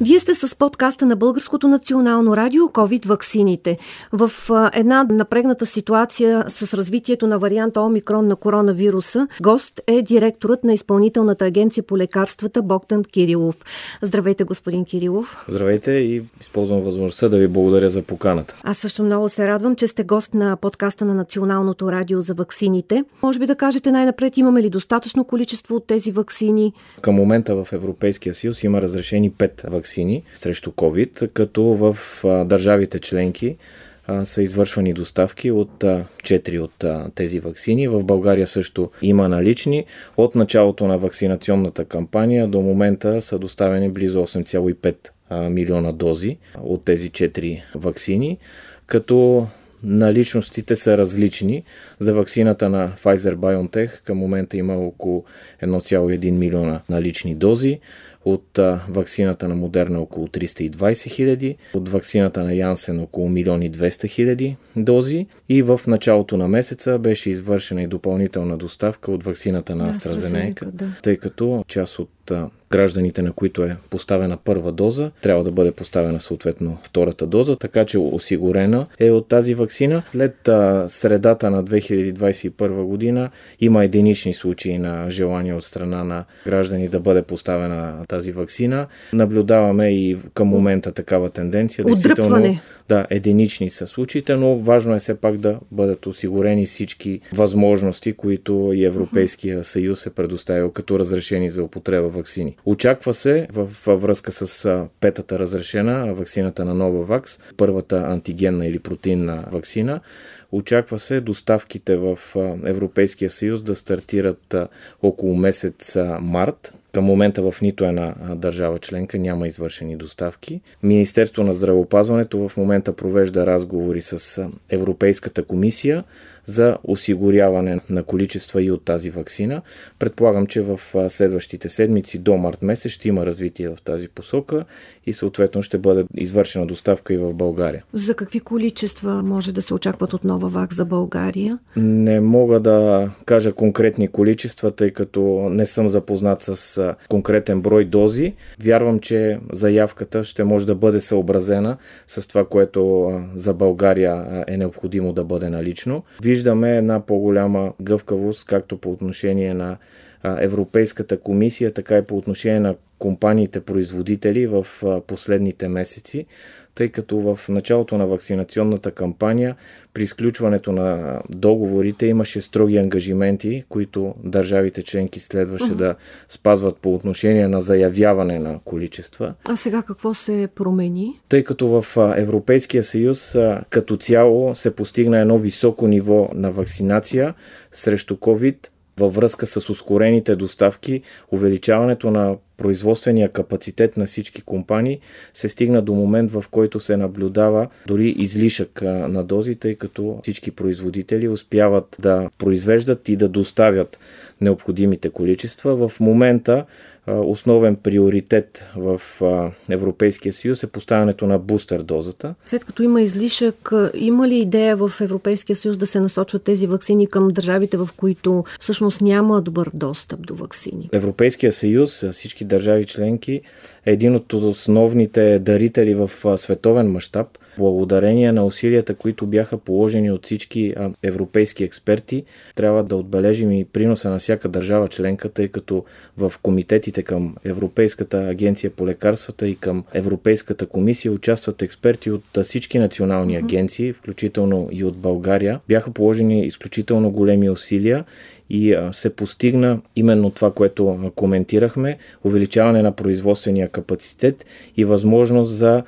Вие сте с подкаста на Българското национално радио COVID ваксините. В една напрегната ситуация с развитието на варианта Омикрон на коронавируса, гост е директорът на Изпълнителната агенция по лекарствата Богдан Кирилов. Здравейте, господин Кирилов. Здравейте и използвам възможността да ви благодаря за поканата. Аз също много се радвам, че сте гост на подкаста на Националното радио за ваксините. Може би да кажете най-напред, имаме ли достатъчно количество от тези ваксини? Към момента в Европейския съюз има разрешени 5 ваксини вакцини срещу COVID, като в държавите членки са извършвани доставки от 4 от тези вакцини. В България също има налични. От началото на вакцинационната кампания до момента са доставени близо 8,5 милиона дози от тези 4 вакцини, като наличностите са различни. За вакцината на Pfizer-BioNTech към момента има около 1,1 милиона налични дози от а, вакцината на Модерна около 320 хиляди, от вакцината на Янсен около 1 200 хиляди дози и в началото на месеца беше извършена и допълнителна доставка от вакцината на AstraZeneca, да. тъй като част от гражданите, на които е поставена първа доза, трябва да бъде поставена съответно втората доза, така че осигурена е от тази вакцина. След средата на 2021 година има единични случаи на желание от страна на граждани да бъде поставена тази вакцина. Наблюдаваме и към момента такава тенденция. Отдръпване. Да, единични са случаите, но важно е все пак да бъдат осигурени всички възможности, които и Европейския съюз е предоставил като разрешени за употреба вакцини. Очаква се във връзка с петата разрешена вакцината на Новавакс, първата антигенна или протеинна вакцина, Очаква се доставките в Европейския съюз да стартират около месец март. Към момента в нито една държава членка няма извършени доставки. Министерство на здравеопазването в момента провежда разговори с Европейската комисия за осигуряване на количества и от тази вакцина. Предполагам, че в следващите седмици до март месец ще има развитие в тази посока и съответно ще бъде извършена доставка и в България. За какви количества може да се очакват от нова вак за България? Не мога да кажа конкретни количества, тъй като не съм запознат с конкретен брой дози. Вярвам, че заявката ще може да бъде съобразена с това, което за България е необходимо да бъде налично виждаме една по-голяма гъвкавост, както по отношение на Европейската комисия, така и по отношение на компаниите производители в последните месеци тъй като в началото на вакцинационната кампания при изключването на договорите имаше строги ангажименти, които държавите членки следваше uh-huh. да спазват по отношение на заявяване на количества. А сега какво се промени? Тъй като в Европейския съюз като цяло се постигна едно високо ниво на вакцинация срещу COVID, във връзка с ускорените доставки, увеличаването на производствения капацитет на всички компании се стигна до момент, в който се наблюдава дори излишък на дози, тъй като всички производители успяват да произвеждат и да доставят необходимите количества. В момента основен приоритет в Европейския съюз е поставянето на бустер дозата. След като има излишък, има ли идея в Европейския съюз да се насочват тези вакцини към държавите, в които всъщност няма добър достъп до вакцини? Европейския съюз, всички държави членки е един от основните дарители в световен мащаб благодарение на усилията, които бяха положени от всички европейски експерти, трябва да отбележим и приноса на всяка държава членка, тъй като в комитетите към Европейската агенция по лекарствата и към Европейската комисия участват експерти от всички национални агенции, включително и от България. Бяха положени изключително големи усилия и се постигна именно това, което коментирахме увеличаване на производствения капацитет и възможност за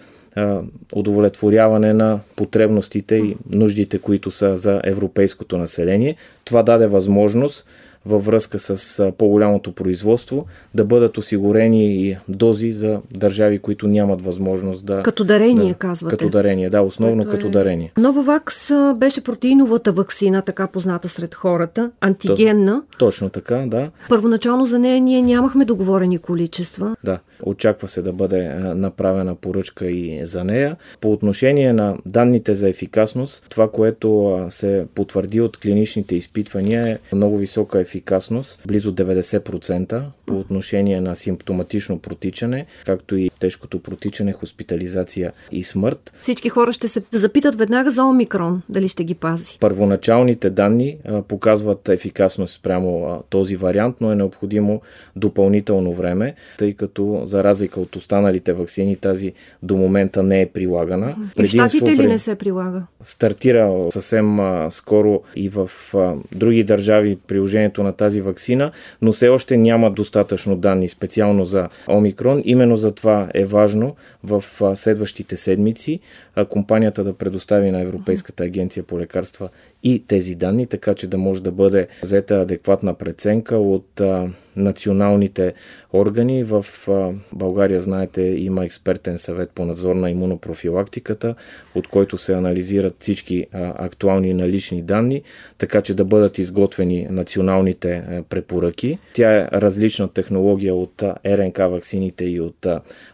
удовлетворяване на потребностите и нуждите, които са за европейското население. Това даде възможност във връзка с по-голямото производство, да бъдат осигурени и дози за държави, които нямат възможност да... Като дарение, да, казвате. Като дарение, да, основно Което като е... дарение. Нововакс беше протеиновата вакцина, така позната сред хората, антигенна. Точно така, да. Първоначално за нея ние нямахме договорени количества. Да, очаква се да бъде направена поръчка и за нея. По отношение на данните за ефикасност, това, което се потвърди от клиничните изпитвания е много висока ефикасност, близо 90% по отношение на симптоматично протичане, както и тежкото протичане, хоспитализация и смърт. Всички хора ще се запитат веднага за омикрон, дали ще ги пази. Първоначалните данни показват ефикасност спрямо този вариант, но е необходимо допълнително време, тъй като за разлика от останалите вакцини тази до момента не е прилагана. И в Штатите ли не се прилага? Стартира съвсем скоро и в други държави приложението на тази вакцина, но все още няма достатъчно данни специално за омикрон. Именно за това е важно в следващите седмици компанията да предостави на Европейската агенция по лекарства и тези данни, така че да може да бъде взета адекватна преценка от а, националните органи. В а, България, знаете, има експертен съвет по надзор на имунопрофилактиката, от който се анализират всички а, актуални налични данни, така че да бъдат изготвени националните а, препоръки. Тя е различна технология от РНК ваксините и от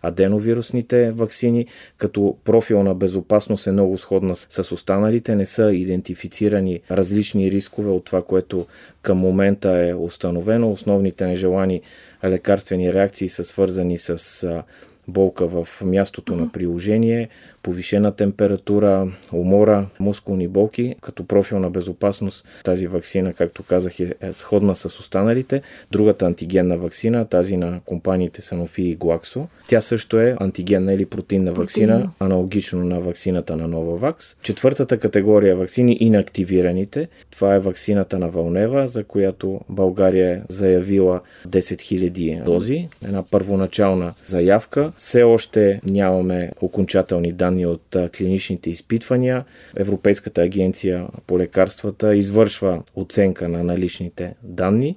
аденовирусните ваксини, като профил на безопасност е много сходна с останалите, не са идентифицирани различни рискове от това, което към момента е установено. Основните нежелани лекарствени реакции са свързани с болка в мястото на приложение, повишена температура, умора, мускулни болки. Като профил на безопасност тази вакцина, както казах, е, е сходна с останалите. Другата антигенна вакцина, тази на компаниите Sanofi и Glaxo, тя също е антигенна или протинна вакцина, аналогично на вакцината на Novavax. Четвъртата категория вакцини инактивираните. Това е вакцината на Вълнева, за която България е заявила 10 000 дози. Една първоначална заявка. Все още нямаме окончателни данни от клиничните изпитвания. Европейската агенция по лекарствата извършва оценка на наличните данни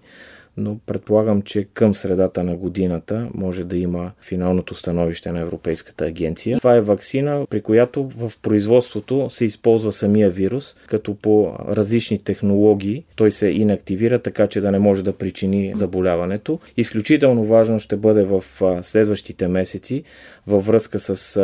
но предполагам, че към средата на годината може да има финалното становище на Европейската агенция. Това е вакцина, при която в производството се използва самия вирус, като по различни технологии той се инактивира, така че да не може да причини заболяването. Изключително важно ще бъде в следващите месеци във връзка с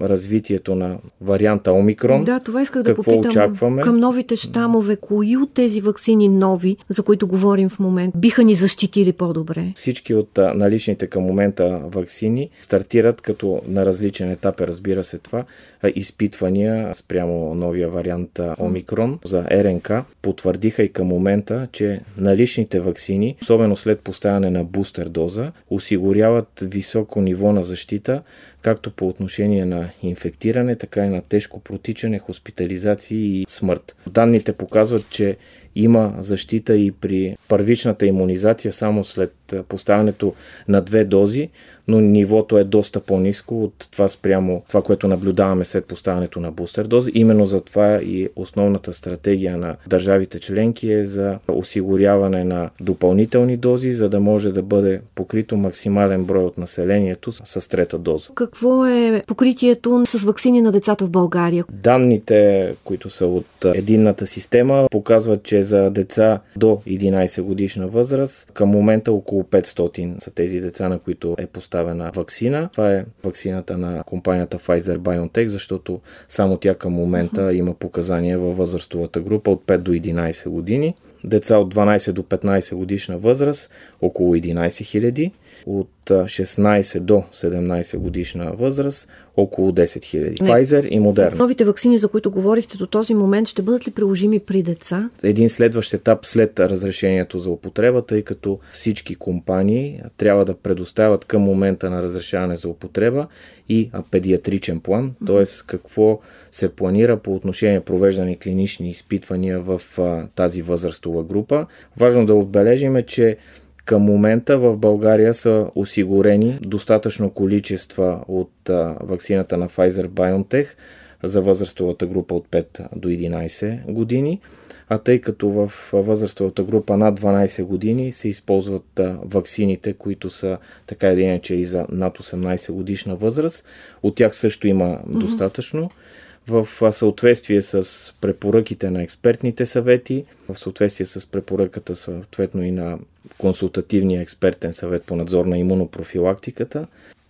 развитието на варианта Омикрон. Да, това исках да Какво попитам. Очакваме? Към новите щамове, кои от тези вакцини нови, за които говорим в момента, биха ни защитили по-добре? Всички от наличните към момента вакцини стартират като на различен етап, разбира се това, изпитвания спрямо новия вариант Омикрон за РНК потвърдиха и към момента, че наличните вакцини, особено след поставяне на бустер доза, осигуряват високо ниво на защита, както по отношение на инфектиране, така и на тежко протичане, хоспитализации и смърт. Данните показват, че има защита и при първичната иммунизация само след поставянето на две дози, но нивото е доста по-низко от това спрямо това, което наблюдаваме след поставянето на бустер дози. Именно за това и основната стратегия на държавите членки е за осигуряване на допълнителни дози, за да може да бъде покрито максимален брой от населението с трета доза. Какво е покритието с вакцини на децата в България? Данните, които са от единната система, показват, че за деца до 11 годишна възраст към момента около 500 са тези деца, на които е поставено представена вакцина. Това е вакцината на компанията Pfizer BioNTech, защото само тя към момента има показания във възрастовата група от 5 до 11 години. Деца от 12 до 15 годишна възраст около 11 000, от 16 до 17 годишна възраст около 10 000. Pfizer и Moderna. Новите вакцини, за които говорихте до този момент, ще бъдат ли приложими при деца? Един следващ етап след разрешението за употреба, тъй като всички компании трябва да предоставят към момента на разрешаване за употреба и педиатричен план, т.е. какво се планира по отношение провеждане клинични изпитвания в тази възрастова група. Важно да отбележим е, че към момента в България са осигурени достатъчно количества от а, вакцината на Pfizer BioNTech за възрастовата група от 5 до 11 години. а тъй като в възрастовата група над 12 години се използват ваксините, които са така или иначе и за над 18 годишна възраст. От тях също има достатъчно. В съответствие с препоръките на експертните съвети, в съответствие с препоръката съответно и на консултативния експертен съвет по надзор на имунопрофилактиката,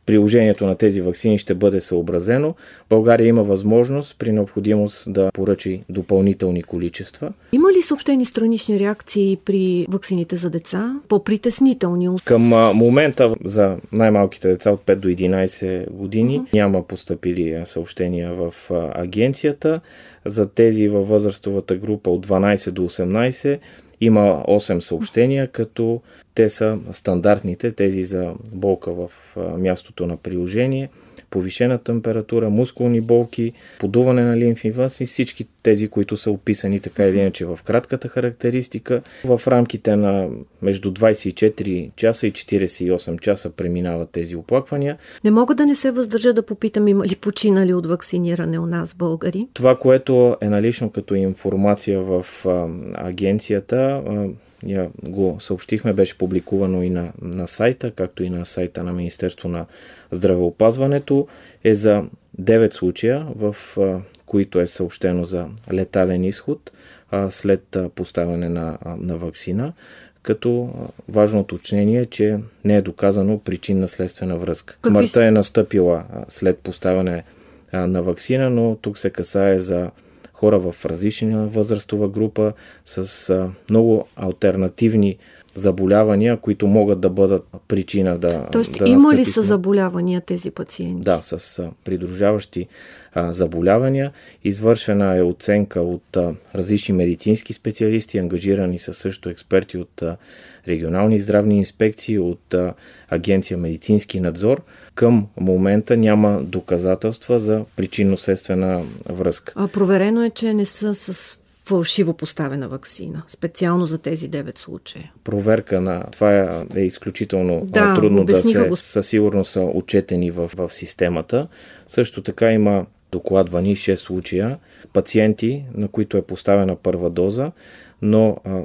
приложението на тези вакцини ще бъде съобразено. България има възможност при необходимост да поръчи допълнителни количества. Има ли съобщени странични реакции при вакцините за деца? По-притеснителни? Към момента за най-малките деца от 5 до 11 години uh-huh. няма поступили съобщения в агенцията. За тези във възрастовата група от 12 до 18 има 8 съобщения, като те са стандартните, тези за болка в мястото на приложение, повишена температура, мускулни болки, подуване на лимфи въз и всички тези, които са описани така или иначе в кратката характеристика. В рамките на между 24 часа и 48 часа преминават тези оплаквания. Не мога да не се въздържа да попитам има ли починали от вакциниране у нас българи? Това, което е налично като информация в а, агенцията, а, я го съобщихме, беше публикувано и на, на сайта, както и на сайта на Министерство на здравеопазването, е за 9 случая, в а, които е съобщено за летален изход а, след а, поставяне на, а, на вакцина, като важно уточнение е, че не е доказано причинна-следствена връзка. Какви... Смъртта е настъпила след поставяне а, на вакцина, но тук се касае за хора в различна възрастова група с много альтернативни заболявания, които могат да бъдат причина да. Тоест, да има ли са заболявания тези пациенти? Да, с придружаващи а, заболявания. Извършена е оценка от а, различни медицински специалисти, ангажирани са също експерти от а, регионални здравни инспекции, от а, Агенция медицински надзор. Към момента няма доказателства за причинно-следствена връзка. А проверено е, че не са с фалшиво поставена вакцина, специално за тези 9 случая. Проверка на това е, е изключително да, трудно да се го... със сигурност са отчетени в, в системата. Също така има докладвани 6 случая пациенти, на които е поставена първа доза, но а,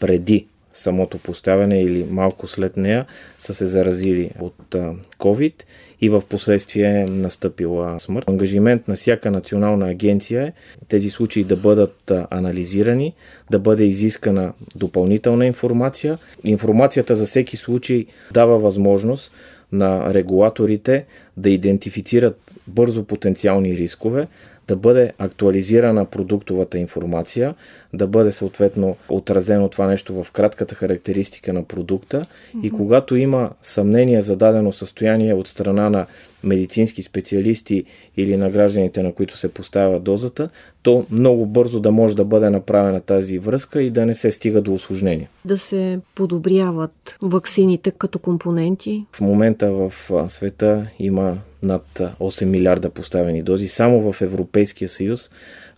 преди самото поставяне или малко след нея са се заразили от COVID и в последствие настъпила смърт. Ангажимент на всяка национална агенция е тези случаи да бъдат анализирани, да бъде изискана допълнителна информация. Информацията за всеки случай дава възможност на регулаторите да идентифицират бързо потенциални рискове, да бъде актуализирана продуктовата информация, да бъде съответно отразено това нещо в кратката характеристика на продукта mm-hmm. и когато има съмнение за дадено състояние от страна на медицински специалисти или на гражданите, на които се поставя дозата, то много бързо да може да бъде направена тази връзка и да не се стига до осложнения. Да се подобряват ваксините като компоненти? В момента в света има над 8 милиарда поставени дози. Само в Европейския съюз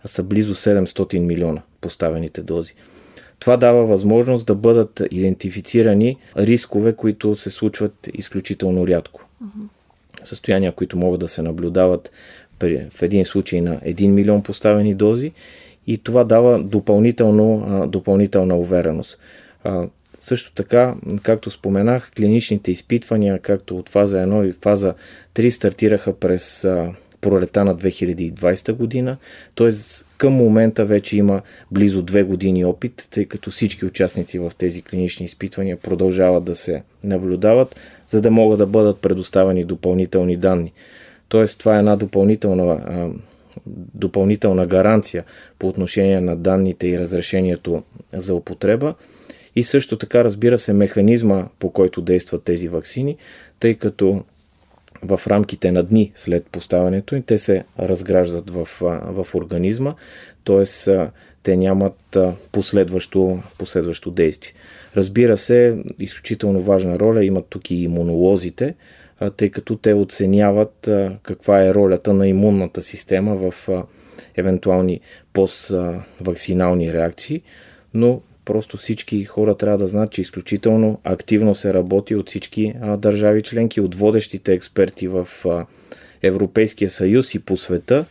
са близо 700 милиона поставените дози. Това дава възможност да бъдат идентифицирани рискове, които се случват изключително рядко. Състояния, които могат да се наблюдават в един случай на 1 милион поставени дози и това дава допълнително, допълнителна увереност. Също така, както споменах, клиничните изпитвания, както от фаза 1 и фаза 3 стартираха през пролета на 2020 година, т.е. към момента вече има близо две години опит, тъй като всички участници в тези клинични изпитвания продължават да се наблюдават, за да могат да бъдат предоставени допълнителни данни. Т.е. това е една допълнителна, допълнителна гаранция по отношение на данните и разрешението за употреба. И също така, разбира се, механизма по който действат тези вакцини, тъй като в рамките на дни след поставянето им те се разграждат в, в организма, т.е. те нямат последващо, последващо действие. Разбира се, изключително важна роля имат тук и имунолозите, тъй като те оценяват каква е ролята на имунната система в евентуални поствакцинални реакции, но Просто всички хора трябва да знаят, че изключително активно се работи от всички държави членки, от водещите експерти в Европейския съюз и по света.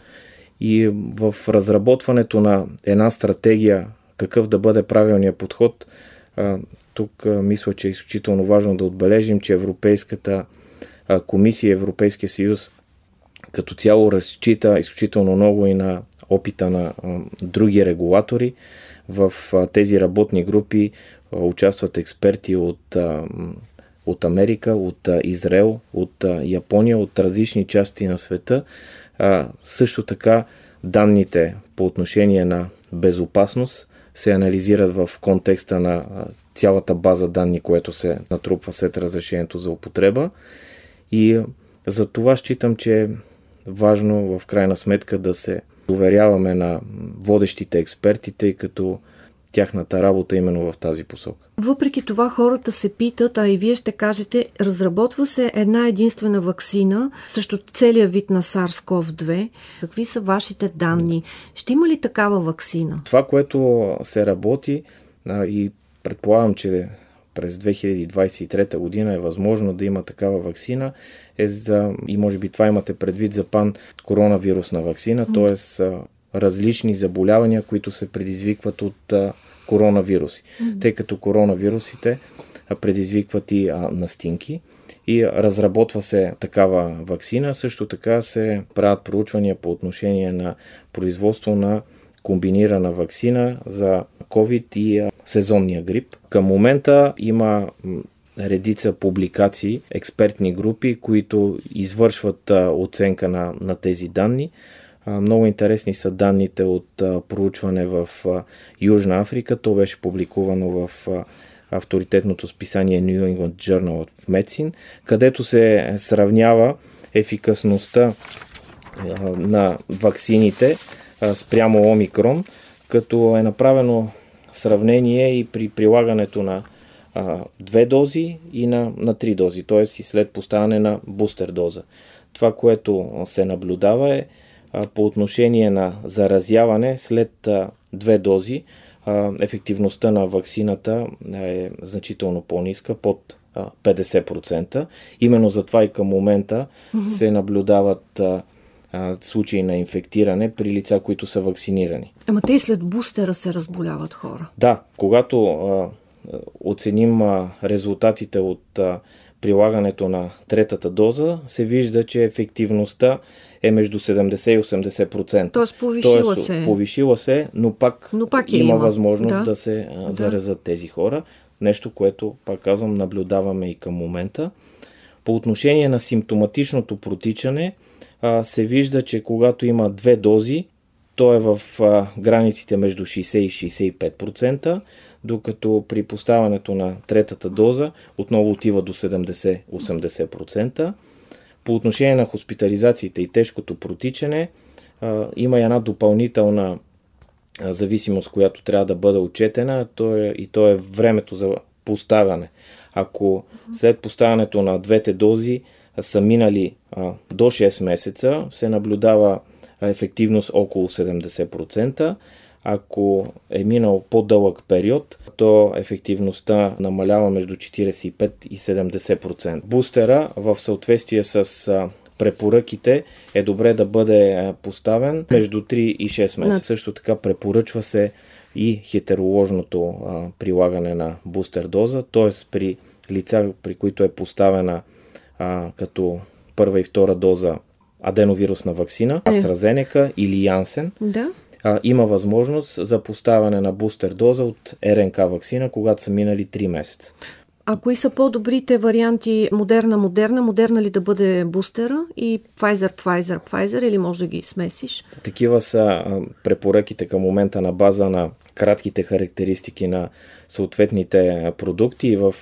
И в разработването на една стратегия какъв да бъде правилният подход, тук мисля, че е изключително важно да отбележим, че Европейската комисия, Европейския съюз като цяло разчита изключително много и на опита на други регулатори. В тези работни групи участват експерти от, от Америка, от Израел, от Япония, от различни части на света. Също така данните по отношение на безопасност се анализират в контекста на цялата база данни, което се натрупва след разрешението за употреба. И за това считам, че е важно в крайна сметка да се доверяваме на водещите експерти, тъй като тяхната работа именно в тази посока. Въпреки това хората се питат, а и вие ще кажете, разработва се една единствена вакцина срещу целия вид на SARS-CoV-2. Какви са вашите данни? Ще има ли такава вакцина? Това, което се работи и предполагам, че през 2023 година е възможно да има такава вакцина, е за, и може би това имате предвид за пан коронавирусна вакцина, т.е различни заболявания, които се предизвикват от коронавируси. Mm-hmm. Тъй като коронавирусите предизвикват и а, настинки и разработва се такава вакцина. Също така се правят проучвания по отношение на производство на комбинирана вакцина за COVID и сезонния грип. Към момента има редица публикации, експертни групи, които извършват оценка на, на тези данни. Много интересни са данните от проучване в Южна Африка. То беше публикувано в авторитетното списание New England Journal of Medicine, където се сравнява ефикасността на ваксините спрямо Омикрон, като е направено сравнение и при прилагането на две дози и на, на три дози, т.е. и след поставяне на бустер доза. Това, което се наблюдава е по отношение на заразяване след две дози ефективността на ваксината е значително по-ниска, под 50%. Именно затова и към момента mm-hmm. се наблюдават случаи на инфектиране при лица, които са вакцинирани. Ама те и след бустера се разболяват хора. Да, когато а, оценим а, резултатите от а, прилагането на третата доза, се вижда, че ефективността е между 70 и 80%. Тоест повишила Тоест, се. Повишила се, но пак, но пак има, има възможност да, да се да. тези хора. Нещо, което, пак казвам, наблюдаваме и към момента. По отношение на симптоматичното протичане, а, се вижда, че когато има две дози, то е в а, границите между 60 и 65%, докато при поставянето на третата доза отново отива до 70-80%. По отношение на хоспитализациите и тежкото протичане, а, има една допълнителна зависимост, която трябва да бъде отчетена, то е, и то е времето за поставяне. Ако след поставянето на двете дози са минали а, до 6 месеца, се наблюдава ефективност около 70%. Ако е минал по-дълъг период, то ефективността намалява между 45 и 70%. Бустера в съответствие с препоръките е добре да бъде поставен между 3 и 6 месеца. Също така препоръчва се и хетероложното прилагане на бустер доза, т.е. при лица, при които е поставена а, като първа и втора доза аденовирусна вакцина, е. AstraZeneca или Янсен. Да а, има възможност за поставяне на бустер доза от РНК вакцина, когато са минали 3 месеца. А кои са по-добрите варианти Модерна, Модерна? Модерна ли да бъде бустера и Pfizer, Pfizer, Pfizer или може да ги смесиш? Такива са препоръките към момента на база на кратките характеристики на съответните продукти и в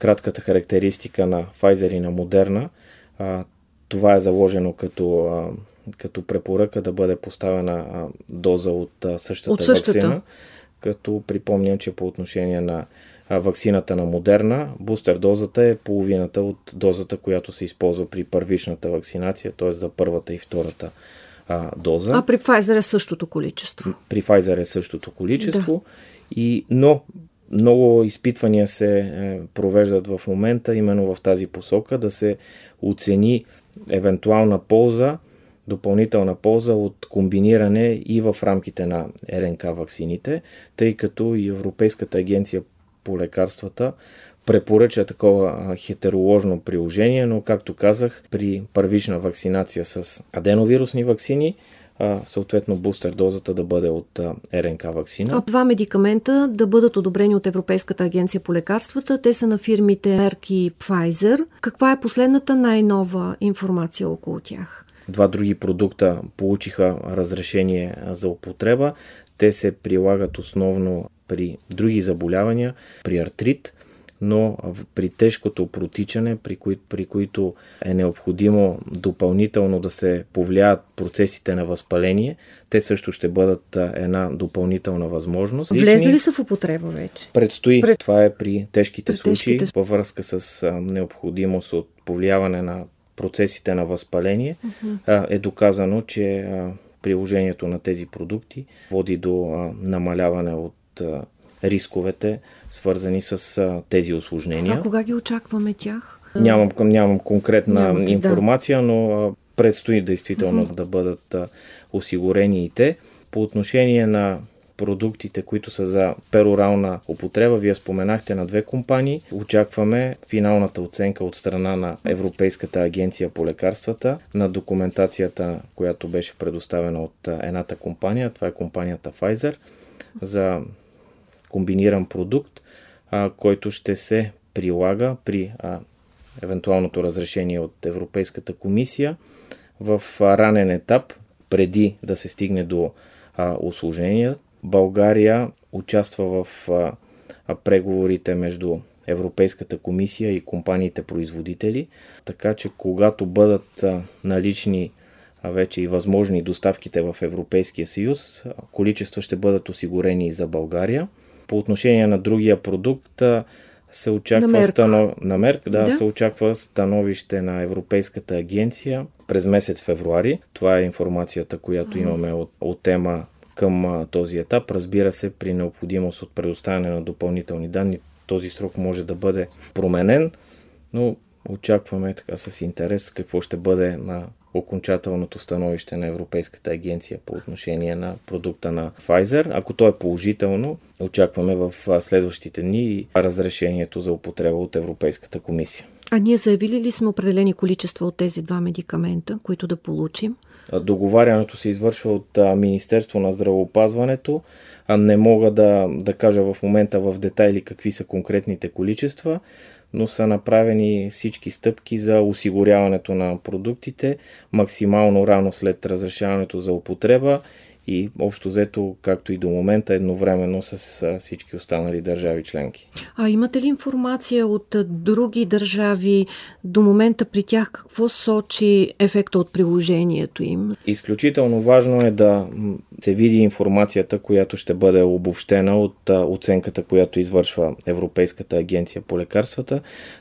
кратката характеристика на Pfizer и на Модерна това е заложено като като препоръка да бъде поставена а, доза от а, същата, от същата вакцина. Като припомням, че по отношение на а, вакцината на Модерна, бустер дозата е половината от дозата, която се използва при първичната вакцинация, т.е. за първата и втората а, доза. А при Pfizer е същото количество. При Pfizer е същото количество. Да. И, но много изпитвания се е, провеждат в момента именно в тази посока да се оцени евентуална полза допълнителна полза от комбиниране и в рамките на РНК ваксините, тъй като и Европейската агенция по лекарствата препоръча такова хетероложно приложение, но както казах, при първична вакцинация с аденовирусни вакцини съответно бустер дозата да бъде от РНК вакцина. А два медикамента да бъдат одобрени от Европейската агенция по лекарствата. Те са на фирмите Merck и Pfizer. Каква е последната най-нова информация около тях? Два други продукта получиха разрешение за употреба. Те се прилагат основно при други заболявания, при артрит, но при тежкото протичане, при, кои, при които е необходимо допълнително да се повлияят процесите на възпаление, те също ще бъдат една допълнителна възможност. Влезли ли са в употреба вече? Предстои. Пред... Това е при тежките при случаи, тежките... във връзка с необходимост от повлияване на процесите на възпаление. Uh-huh. Е доказано, че приложението на тези продукти води до намаляване от рисковете свързани с тези осложнения. А кога ги очакваме тях? Нямам, нямам конкретна Нямате, информация, да. но предстои действително uh-huh. да бъдат осигурени и те. По отношение на продуктите, които са за перорална употреба, вие споменахте на две компании. Очакваме финалната оценка от страна на Европейската агенция по лекарствата на документацията, която беше предоставена от едната компания. Това е компанията Pfizer за комбиниран продукт, а, който ще се прилага при евентуалното разрешение от Европейската комисия в ранен етап, преди да се стигне до а, осложнения. България участва в преговорите между Европейската комисия и компаниите производители, така че когато бъдат налични вече и възможни доставките в Европейския съюз, количества ще бъдат осигурени и за България. По отношение на другия продукт се очаква на Мерк, станов... на Мерк да, да, се очаква становище на Европейската агенция през месец февруари. Това е информацията, която имаме от, от тема към този етап. Разбира се, при необходимост от предоставяне на допълнителни данни, този срок може да бъде променен, но очакваме така с интерес какво ще бъде на окончателното становище на Европейската агенция по отношение на продукта на Pfizer. Ако то е положително, очакваме в следващите дни разрешението за употреба от Европейската комисия. А ние заявили ли сме определени количества от тези два медикамента, които да получим? Договарянето се извършва от Министерство на здравеопазването. Не мога да, да кажа в момента в детайли какви са конкретните количества но са направени всички стъпки за осигуряването на продуктите максимално рано след разрешаването за употреба и общо взето, както и до момента, едновременно с всички останали държави членки. А имате ли информация от други държави до момента при тях какво сочи ефекта от приложението им? Изключително важно е да се види информацията, която ще бъде обобщена от оценката, която извършва Европейската агенция по лекарствата,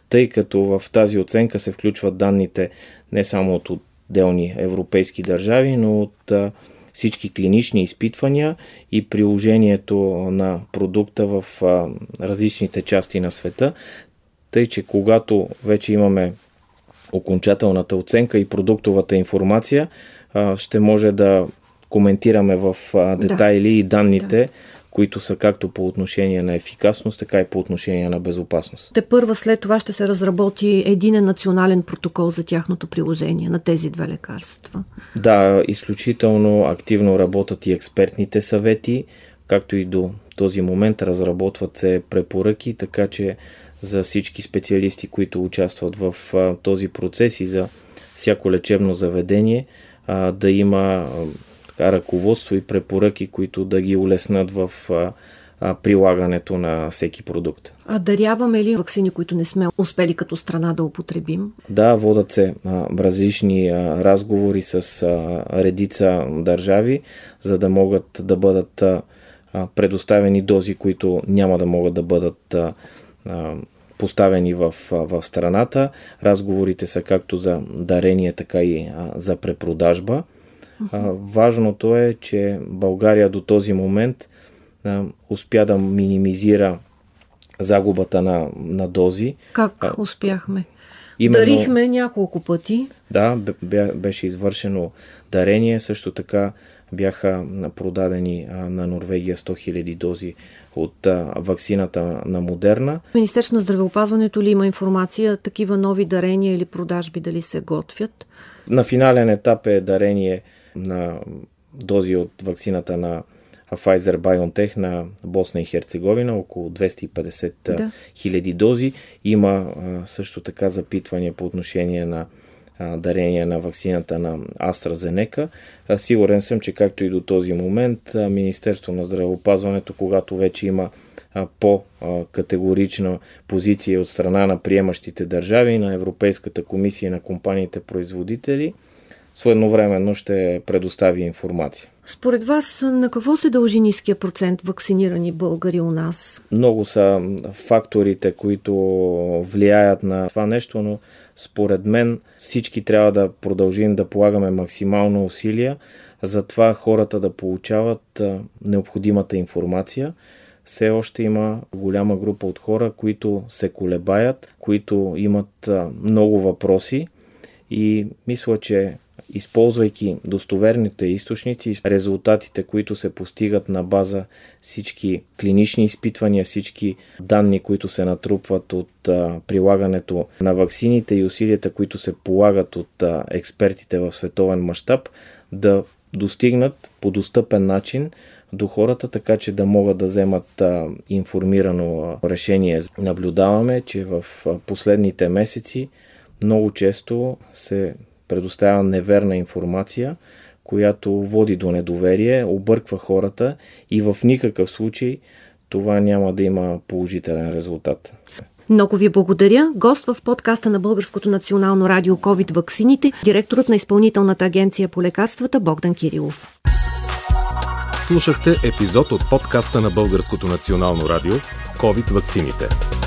тъй като в тази оценка се включват данните не само от отделни европейски държави, но от всички клинични изпитвания и приложението на продукта в различните части на света. Тъй, че когато вече имаме окончателната оценка и продуктовата информация, ще може да коментираме в детайли да. и данните, да които са както по отношение на ефикасност, така и по отношение на безопасност. Те първа след това ще се разработи един национален протокол за тяхното приложение на тези две лекарства. Да, изключително активно работят и експертните съвети, както и до този момент разработват се препоръки, така че за всички специалисти, които участват в този процес и за всяко лечебно заведение, да има така, ръководство и препоръки, които да ги улеснат в прилагането на всеки продукт. А даряваме ли вакцини, които не сме успели като страна да употребим? Да, водат се различни разговори с редица държави, за да могат да бъдат предоставени дози, които няма да могат да бъдат поставени в, в страната. Разговорите са както за дарение, така и за препродажба. Важното е, че България до този момент а, успя да минимизира загубата на, на дози. Как успяхме? Именно, Дарихме няколко пъти. Да, беше извършено дарение. Също така бяха продадени на Норвегия 100 000 дози от вакцината на Модерна. Министерство на здравеопазването ли има информация такива нови дарения или продажби дали се готвят? На финален етап е дарение на дози от вакцината на Pfizer BioNTech на Босна и Херцеговина, около 250 да. хиляди дози. Има също така запитвания по отношение на дарение на вакцината на AstraZeneca. Сигурен съм, че както и до този момент Министерство на здравеопазването, когато вече има по-категорична позиция от страна на приемащите държави, на Европейската комисия и на компаниите производители, своевременно ще предостави информация. Според вас на какво се дължи ниския процент вакцинирани българи у нас? Много са факторите, които влияят на това нещо, но според мен всички трябва да продължим да полагаме максимално усилия за това хората да получават необходимата информация. Все още има голяма група от хора, които се колебаят, които имат много въпроси и мисля, че използвайки достоверните източници, резултатите, които се постигат на база всички клинични изпитвания, всички данни, които се натрупват от прилагането на ваксините и усилията, които се полагат от експертите в световен мащаб, да достигнат по достъпен начин до хората, така че да могат да вземат а, информирано решение. Наблюдаваме, че в последните месеци много често се предоставя неверна информация, която води до недоверие, обърква хората и в никакъв случай това няма да има положителен резултат. Много ви благодаря. Гост в подкаста на Българското национално радио COVID ваксините, директорът на изпълнителната агенция по лекарствата Богдан Кирилов. Слушахте епизод от подкаста на Българското национално радио COVID ваксините.